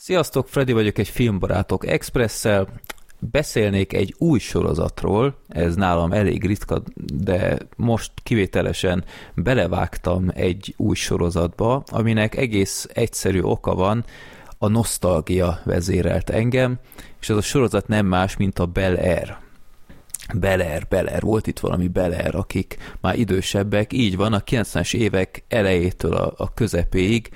Sziasztok, Freddy vagyok egy Filmbarátok Expresszel. Beszélnék egy új sorozatról, ez nálam elég ritka, de most kivételesen belevágtam egy új sorozatba, aminek egész egyszerű oka van, a nosztalgia vezérelt engem, és ez a sorozat nem más, mint a Bel Air. Bel Air, Bel Air, volt itt valami Bel Air, akik már idősebbek, így van, a 90-es évek elejétől a, a közepéig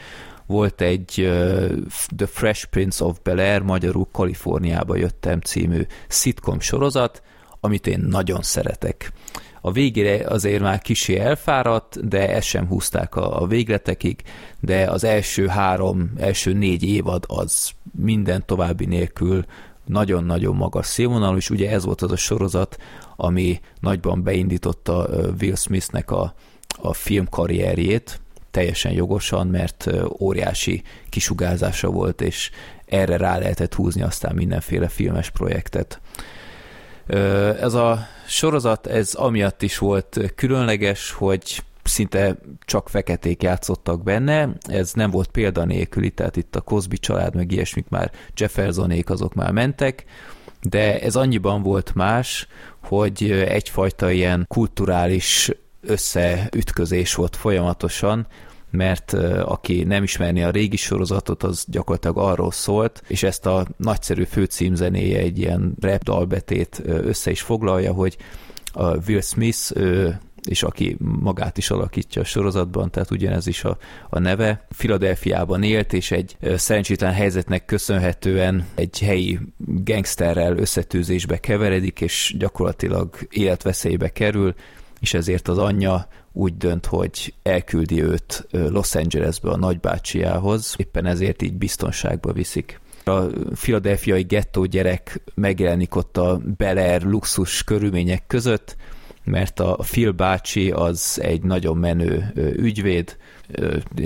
volt egy uh, The Fresh Prince of Bel-Air, magyarul Kaliforniába jöttem című szitkom sorozat, amit én nagyon szeretek. A végére azért már kicsi elfáradt, de ezt sem húzták a, a végletekig, de az első három, első négy évad az minden további nélkül nagyon-nagyon magas színvonalú, és ugye ez volt az a sorozat, ami nagyban beindította Will Smithnek a, a filmkarrierjét, teljesen jogosan, mert óriási kisugárzása volt, és erre rá lehetett húzni aztán mindenféle filmes projektet. Ez a sorozat, ez amiatt is volt különleges, hogy szinte csak feketék játszottak benne, ez nem volt példanélküli, tehát itt a Cosby család, meg ilyesmik már Jeffersonék azok már mentek, de ez annyiban volt más, hogy egyfajta ilyen kulturális összeütközés volt folyamatosan, mert aki nem ismerni a régi sorozatot, az gyakorlatilag arról szólt, és ezt a nagyszerű főcímzenéje egy ilyen rap dalbetét össze is foglalja, hogy a Will Smith és aki magát is alakítja a sorozatban, tehát ugyanez is a, a neve. Filadelfiában élt, és egy szerencsétlen helyzetnek köszönhetően egy helyi gangsterrel összetűzésbe keveredik, és gyakorlatilag életveszélybe kerül, és ezért az anyja úgy dönt, hogy elküldi őt Los Angelesbe a nagybácsiához, éppen ezért így biztonságba viszik. A filadelfiai gettó gyerek megjelenik ott a Bel luxus körülmények között, mert a Phil bácsi az egy nagyon menő ügyvéd,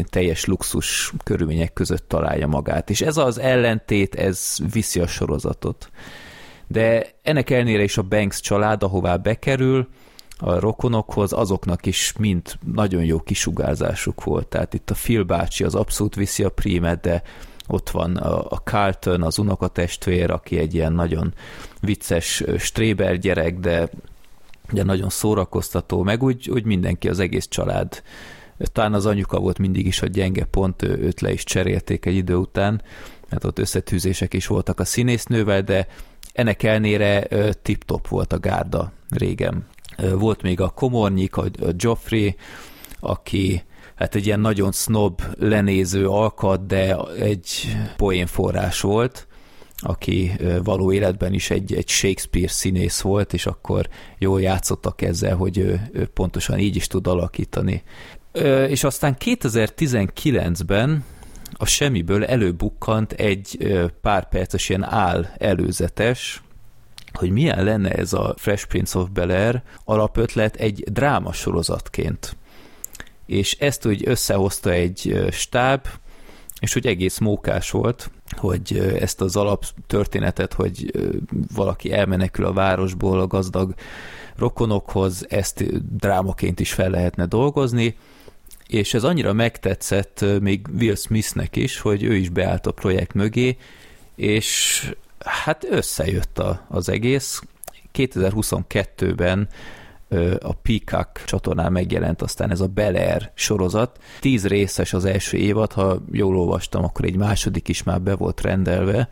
teljes luxus körülmények között találja magát. És ez az ellentét, ez viszi a sorozatot. De ennek ellenére is a Banks család, ahová bekerül, a rokonokhoz, azoknak is mind nagyon jó kisugárzásuk volt. Tehát itt a Phil bácsi az abszolút viszi a prímet, de ott van a Carlton, az unokatestvér, aki egy ilyen nagyon vicces stréber gyerek, de, de nagyon szórakoztató, meg úgy, úgy mindenki, az egész család. Talán az anyuka volt mindig is a gyenge pont, őt le is cserélték egy idő után, mert ott összetűzések is voltak a színésznővel, de ennek elnére tip-top volt a gárda régen. Volt még a Komornyik, a Joffrey, aki hát egy ilyen nagyon snob, lenéző alkat, de egy poénforrás volt, aki való életben is egy, egy Shakespeare színész volt, és akkor jól játszottak ezzel, hogy ő, ő pontosan így is tud alakítani. És aztán 2019-ben a semmiből előbukkant egy pár perces ilyen áll előzetes, hogy milyen lenne ez a Fresh Prince of Bel-Air alapötlet egy drámasorozatként. És ezt úgy összehozta egy stáb, és úgy egész mókás volt, hogy ezt az alaptörténetet, hogy valaki elmenekül a városból a gazdag rokonokhoz, ezt drámaként is fel lehetne dolgozni, és ez annyira megtetszett még Will Smithnek is, hogy ő is beállt a projekt mögé, és hát összejött a, az egész. 2022-ben a Peacock csatornán megjelent aztán ez a Bel sorozat. Tíz részes az első évad, ha jól olvastam, akkor egy második is már be volt rendelve,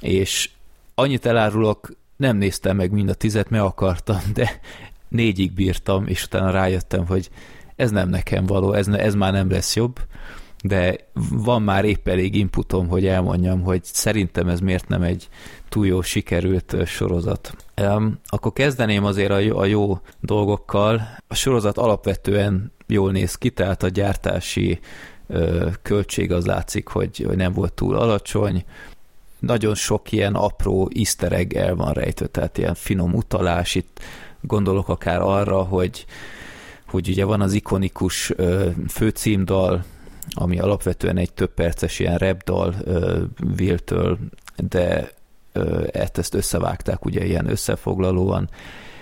és annyit elárulok, nem néztem meg mind a tizet, mert akartam, de négyig bírtam, és utána rájöttem, hogy ez nem nekem való, ez, ne, ez már nem lesz jobb, de van már épp elég inputom, hogy elmondjam, hogy szerintem ez miért nem egy túl jó sikerült sorozat. Um, akkor kezdeném azért a jó, a jó dolgokkal. A sorozat alapvetően jól néz ki, tehát a gyártási uh, költség az látszik, hogy, hogy nem volt túl alacsony. Nagyon sok ilyen apró easter egg el van rejtve, tehát ilyen finom utalás. Itt gondolok akár arra, hogy hogy ugye van az ikonikus uh, főcímdal, ami alapvetően egy több perces ilyen repdal Will-től, de ezt, ezt összevágták ugye ilyen összefoglalóan,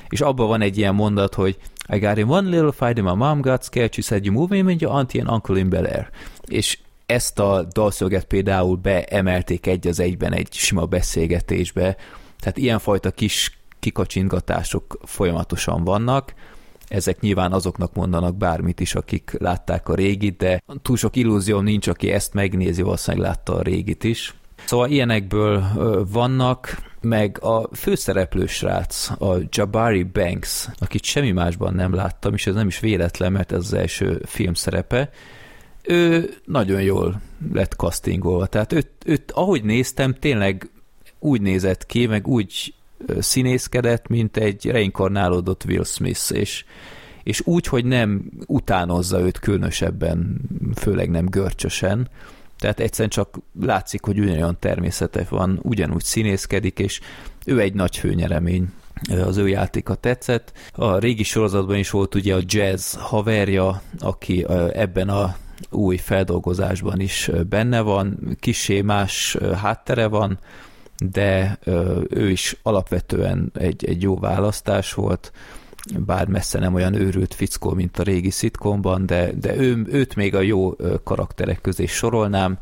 és abban van egy ilyen mondat, hogy I got in one little fight and my mom got scared, she said you move him and your auntie and uncle in Bel Air. És ezt a dalszöget például beemelték egy az egyben egy sima beszélgetésbe, tehát ilyenfajta kis kikacsintgatások folyamatosan vannak, ezek nyilván azoknak mondanak bármit is, akik látták a régit, de túl sok illúzióm nincs, aki ezt megnézi, valószínűleg látta a régit is. Szóval ilyenekből vannak, meg a főszereplő srác, a Jabari Banks, akit semmi másban nem láttam, és ez nem is véletlen, mert ez az első film szerepe, ő nagyon jól lett castingolva. Tehát őt, őt, ahogy néztem, tényleg úgy nézett ki, meg úgy színészkedett, mint egy reinkarnálódott Will Smith, és, és úgy, hogy nem utánozza őt különösebben, főleg nem görcsösen, tehát egyszerűen csak látszik, hogy ugyanolyan természete van, ugyanúgy színészkedik, és ő egy nagy főnyeremény. Az ő játéka tetszett. A régi sorozatban is volt ugye a jazz haverja, aki ebben a új feldolgozásban is benne van, kisé más háttere van, de ő is alapvetően egy, egy jó választás volt, bár messze nem olyan őrült fickó, mint a régi szitkomban, de, de ő, őt még a jó karakterek közé sorolnám,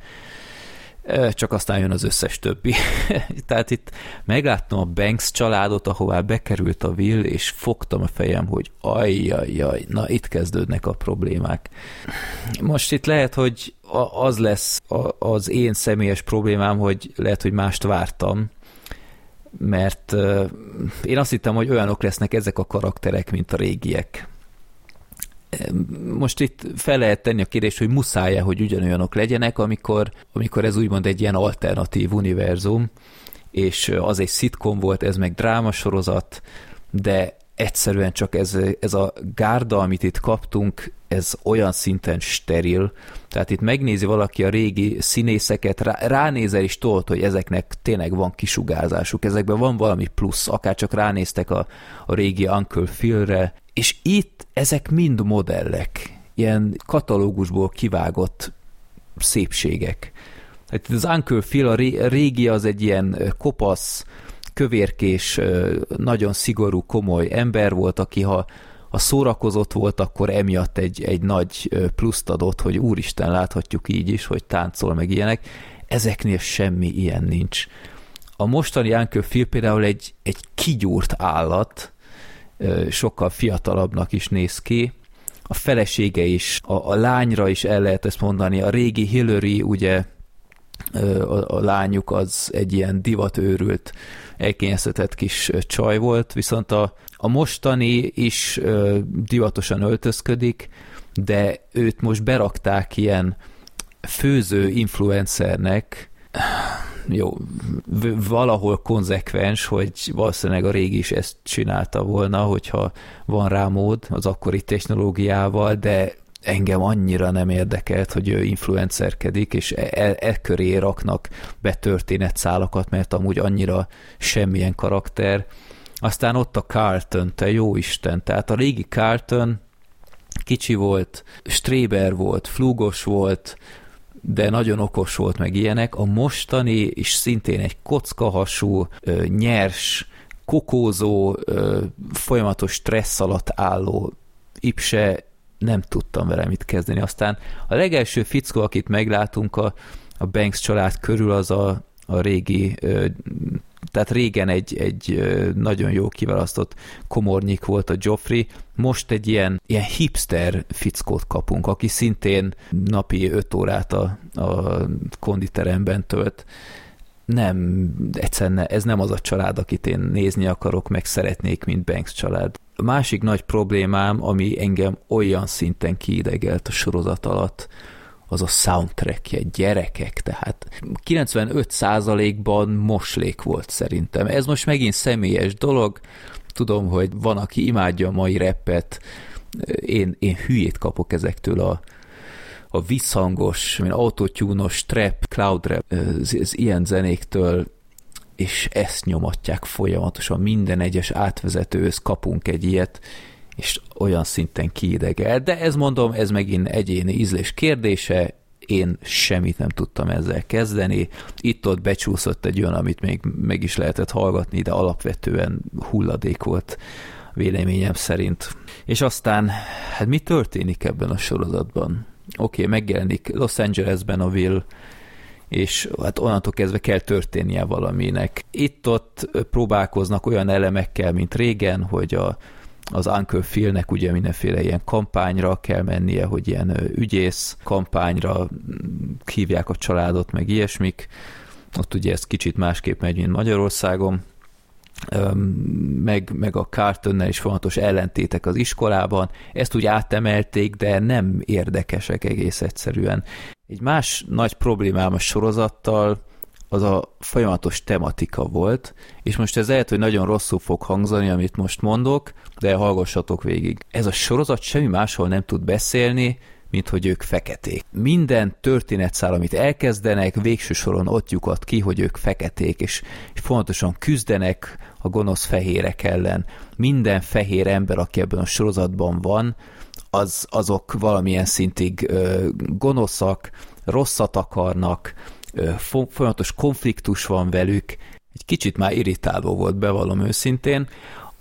csak aztán jön az összes többi. Tehát itt megláttam a Banks családot, ahová bekerült a Will, és fogtam a fejem, hogy ajjajjaj, na itt kezdődnek a problémák. Most itt lehet, hogy az lesz az én személyes problémám, hogy lehet, hogy mást vártam, mert én azt hittem, hogy olyanok lesznek ezek a karakterek, mint a régiek. Most itt fel lehet tenni a kérdést, hogy muszáj-e, hogy ugyanolyanok legyenek, amikor, amikor ez úgymond egy ilyen alternatív univerzum, és az egy szitkom volt, ez meg drámasorozat, de egyszerűen csak ez, ez a gárda, amit itt kaptunk, ez olyan szinten steril, tehát itt megnézi valaki a régi színészeket, rá, ránézel is tolt, hogy ezeknek tényleg van kisugárzásuk, ezekben van valami plusz, akár csak ránéztek a, a régi Uncle Philre, és itt ezek mind modellek, ilyen katalógusból kivágott szépségek. Hát az Uncle Phil, a régi az egy ilyen kopasz, kövérkés, nagyon szigorú, komoly ember volt, aki ha, ha szórakozott volt, akkor emiatt egy, egy nagy pluszt adott, hogy úristen, láthatjuk így is, hogy táncol meg ilyenek. Ezeknél semmi ilyen nincs. A mostani Uncle Phil például egy, egy kigyúrt állat, sokkal fiatalabbnak is néz ki, a felesége is, a, a lányra is el lehet ezt mondani, a régi Hillary, ugye a, a lányuk az egy ilyen divatőrült, elkényeztetett kis csaj volt, viszont a, a mostani is divatosan öltözködik, de őt most berakták ilyen főző influencernek, jó, valahol konzekvens, hogy valószínűleg a régi is ezt csinálta volna, hogyha van rá mód az akkori technológiával, de engem annyira nem érdekelt, hogy ő influencerkedik, és e, e, e köré raknak be szálakat, mert amúgy annyira semmilyen karakter. Aztán ott a Carlton, te jó Isten, tehát a régi Carlton kicsi volt, stréber volt, flugos volt, de nagyon okos volt meg ilyenek. A mostani is szintén egy kockahasú, nyers, kokózó, folyamatos stressz alatt álló Ipse nem tudtam vele mit kezdeni. Aztán a legelső fickó, akit meglátunk a, a Banks család körül, az a, a régi, tehát régen egy, egy nagyon jó kiválasztott komornyik volt a Joffrey, most egy ilyen, ilyen hipster fickót kapunk, aki szintén napi 5 órát a, a konditeremben tölt. Nem, egyszerűen ez nem az a család, akit én nézni akarok, meg szeretnék, mint Banks család. A másik nagy problémám, ami engem olyan szinten kiidegelt a sorozat alatt, az a soundtrackje, gyerekek, tehát 95%-ban moslék volt szerintem. Ez most megint személyes dolog, tudom, hogy van, aki imádja a mai reppet, én, én hülyét kapok ezektől a, a visszhangos, autotúnos trap, cloud rap, az, az ilyen zenéktől és ezt nyomatják folyamatosan. Minden egyes átvezetőhöz kapunk egy ilyet, és olyan szinten kiidegel. De ez mondom, ez megint egyéni ízlés kérdése, én semmit nem tudtam ezzel kezdeni. Itt-ott becsúszott egy olyan, amit még meg is lehetett hallgatni, de alapvetően hulladék volt véleményem szerint. És aztán, hát mi történik ebben a sorozatban? okay, megjelenik Los Angelesben a Will, és hát onnantól kezdve kell történnie valaminek. Itt-ott próbálkoznak olyan elemekkel, mint régen, hogy a, az Uncle Philnek ugye mindenféle ilyen kampányra kell mennie, hogy ilyen ügyész kampányra hívják a családot, meg ilyesmik. Ott ugye ez kicsit másképp megy, mint Magyarországon. Meg, meg a Cartonnel is fontos ellentétek az iskolában. Ezt úgy átemelték, de nem érdekesek egész egyszerűen. Egy más nagy problémám a sorozattal az a folyamatos tematika volt, és most ez lehet, hogy nagyon rosszul fog hangzani, amit most mondok, de hallgassatok végig. Ez a sorozat semmi máshol nem tud beszélni, mint hogy ők feketék. Minden történetszál, amit elkezdenek, végső soron ott lyukat ki, hogy ők feketék, és, és fontosan küzdenek a gonosz fehérek ellen. Minden fehér ember, aki ebben a sorozatban van, az, azok valamilyen szintig ö, gonoszak, rosszat akarnak, folyamatos konfliktus van velük, egy kicsit már irritáló volt, bevallom őszintén.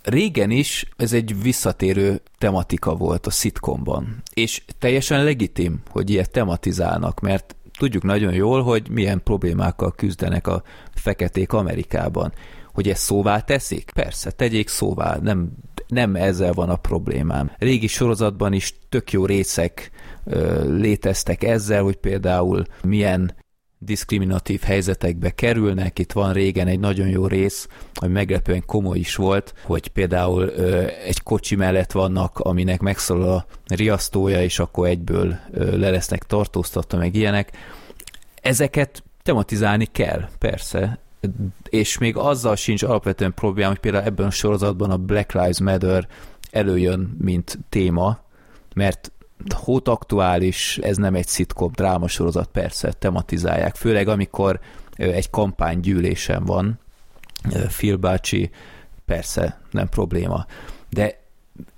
Régen is ez egy visszatérő tematika volt a szitkomban, és teljesen legitim, hogy ilyet tematizálnak, mert tudjuk nagyon jól, hogy milyen problémákkal küzdenek a feketék Amerikában. Hogy ezt szóvá teszik? Persze, tegyék szóvá, nem nem ezzel van a problémám. Régi sorozatban is tök jó részek ö, léteztek ezzel, hogy például milyen diszkriminatív helyzetekbe kerülnek. Itt van régen egy nagyon jó rész, ami meglepően komoly is volt, hogy például ö, egy kocsi mellett vannak, aminek megszólal a riasztója, és akkor egyből ö, le lesznek tartóztatva, meg ilyenek. Ezeket tematizálni kell, persze, és még azzal sincs alapvetően probléma, hogy például ebben a sorozatban a Black Lives Matter előjön, mint téma, mert hót aktuális, ez nem egy szitkom, drámasorozat, persze, tematizálják, főleg amikor egy kampánygyűlésen van, Phil bácsi, persze, nem probléma, de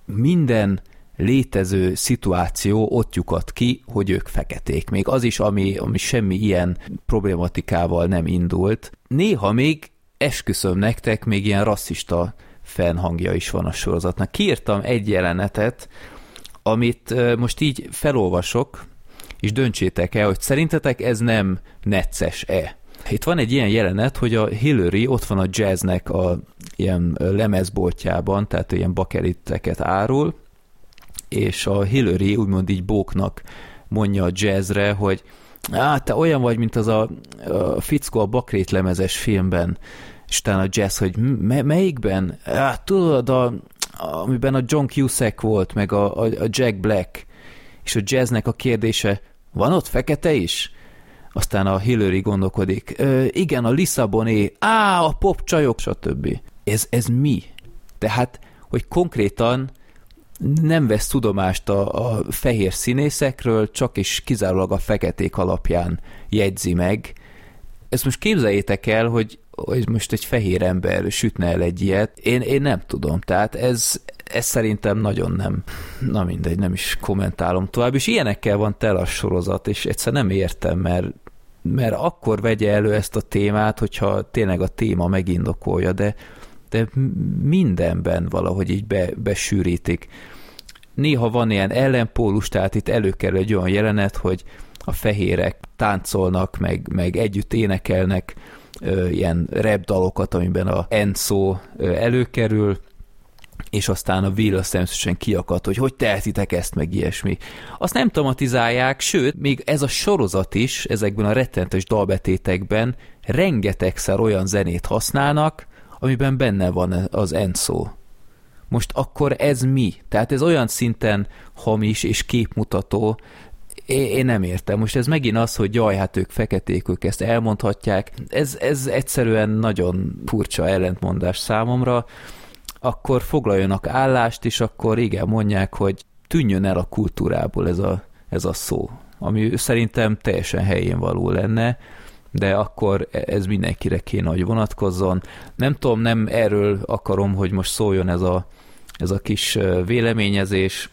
minden létező szituáció ott lyukat ki, hogy ők feketék. Még az is, ami, ami semmi ilyen problématikával nem indult. Néha még esküszöm nektek, még ilyen rasszista fennhangja is van a sorozatnak. Kiírtam egy jelenetet, amit most így felolvasok, és döntsétek el, hogy szerintetek ez nem necces-e. Itt van egy ilyen jelenet, hogy a Hillary ott van a jazznek a ilyen lemezboltjában, tehát ilyen bakeliteket árul, és a Hillary úgymond így bóknak mondja a jazzre, hogy á, te olyan vagy, mint az a, a fickó a bakrét lemezes filmben, és talán a jazz, hogy me- melyikben? Á, tudod, a, amiben a John Cusack volt, meg a, a, a Jack Black, és a jazznek a kérdése, van ott fekete is? Aztán a Hillary gondolkodik, igen, a Lisszaboni, á, a pop csajok, stb. Ez, ez mi? Tehát, hogy konkrétan nem vesz tudomást a, a fehér színészekről, csak és kizárólag a feketék alapján jegyzi meg. Ezt most képzeljétek el, hogy, hogy most egy fehér ember sütne el egy ilyet. Én, én nem tudom, tehát ez, ez szerintem nagyon nem, na mindegy, nem is kommentálom tovább, és ilyenekkel van tele a sorozat, és egyszer nem értem, mert, mert akkor vegye elő ezt a témát, hogyha tényleg a téma megindokolja, de de mindenben valahogy így be, besűrítik. Néha van ilyen ellenpólus, tehát itt előkerül egy olyan jelenet, hogy a fehérek táncolnak, meg, meg együtt énekelnek ilyen rap dalokat, amiben a ö, előkerül, és aztán a Will azt természetesen kiakadt, hogy hogy tehetitek ezt, meg ilyesmi. Azt nem tematizálják, sőt, még ez a sorozat is, ezekben a rettentes dalbetétekben rengetegszer olyan zenét használnak, amiben benne van az enszó. Most akkor ez mi? Tehát ez olyan szinten hamis és képmutató, én nem értem. Most ez megint az, hogy jaj, hát ők feketék, ők ezt elmondhatják. Ez, ez egyszerűen nagyon furcsa ellentmondás számomra. Akkor foglaljanak állást, és akkor igen, mondják, hogy tűnjön el a kultúrából ez a, ez a szó. Ami szerintem teljesen helyén való lenne de akkor ez mindenkire kéne, hogy vonatkozzon. Nem tudom, nem erről akarom, hogy most szóljon ez a, ez a kis véleményezés,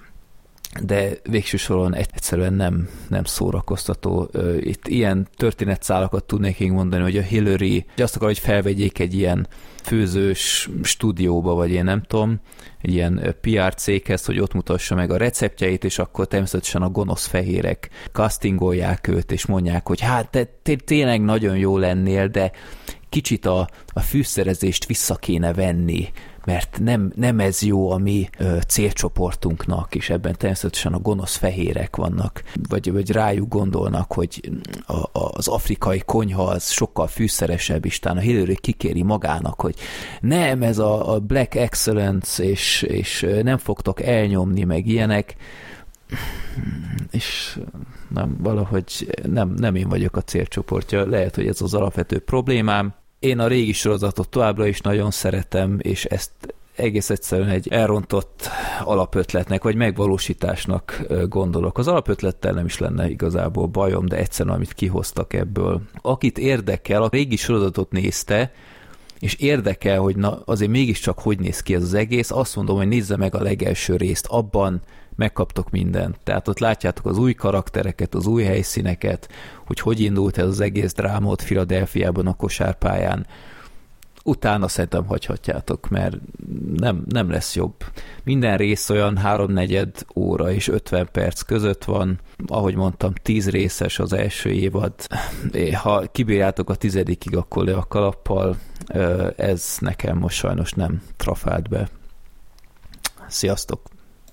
de végső soron egyszerűen nem, nem szórakoztató. Itt ilyen történetszálakat tudnék én mondani, hogy a Hillary azt akar, hogy felvegyék egy ilyen főzős stúdióba, vagy én nem tudom, egy ilyen PR céghez, hogy ott mutassa meg a receptjeit, és akkor természetesen a gonosz fehérek castingolják őt, és mondják, hogy hát te, te tényleg nagyon jó lennél, de kicsit a, a fűszerezést vissza kéne venni, mert nem, nem ez jó a mi ö, célcsoportunknak, és ebben természetesen a gonosz fehérek vannak, vagy, vagy rájuk gondolnak, hogy a, a, az afrikai konyha az sokkal fűszeresebb, és a Hillary kikéri magának, hogy nem, ez a, a Black Excellence, és, és nem fogtok elnyomni, meg ilyenek, és nem, valahogy nem, nem én vagyok a célcsoportja, lehet, hogy ez az alapvető problémám, én a régi sorozatot továbbra is nagyon szeretem, és ezt egész egyszerűen egy elrontott alapötletnek, vagy megvalósításnak gondolok. Az alapötlettel nem is lenne igazából bajom, de egyszerűen amit kihoztak ebből. Akit érdekel, a régi sorozatot nézte, és érdekel, hogy na, azért mégiscsak hogy néz ki ez az egész, azt mondom, hogy nézze meg a legelső részt, abban megkaptok mindent. Tehát ott látjátok az új karaktereket, az új helyszíneket, hogy hogy indult ez az egész dráma ott Filadelfiában a kosárpályán. Utána szerintem hagyhatjátok, mert nem, nem lesz jobb. Minden rész olyan háromnegyed óra és 50 perc között van. Ahogy mondtam, 10 részes az első évad. Ha kibírjátok a tizedikig, akkor le a kalappal. Ez nekem most sajnos nem trafált be. Sziasztok!